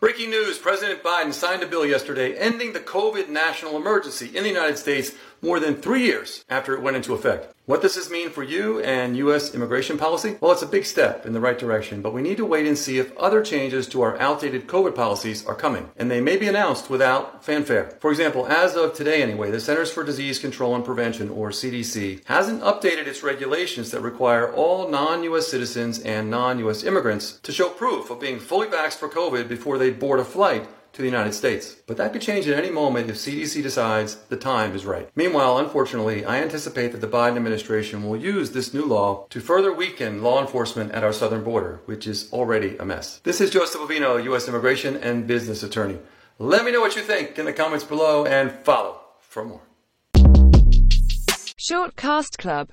Breaking news President Biden signed a bill yesterday ending the COVID national emergency in the United States more than three years after it went into effect. What does this mean for you and U.S. immigration policy? Well, it's a big step in the right direction, but we need to wait and see if other changes to our outdated COVID policies are coming, and they may be announced without fanfare. For example, as of today anyway, the Centers for Disease Control and Prevention, or CDC, hasn't updated its regulations that require all non-U.S. citizens and non-U.S. immigrants to show proof of being fully vaxxed for COVID before they board a flight to the United States. But that could change at any moment if CDC decides the time is right. Meanwhile, unfortunately, I anticipate that the Biden administration will use this new law to further weaken law enforcement at our southern border, which is already a mess. This is Joseph Bovino, U.S. immigration and business attorney. Let me know what you think in the comments below and follow for more. Short Cast Club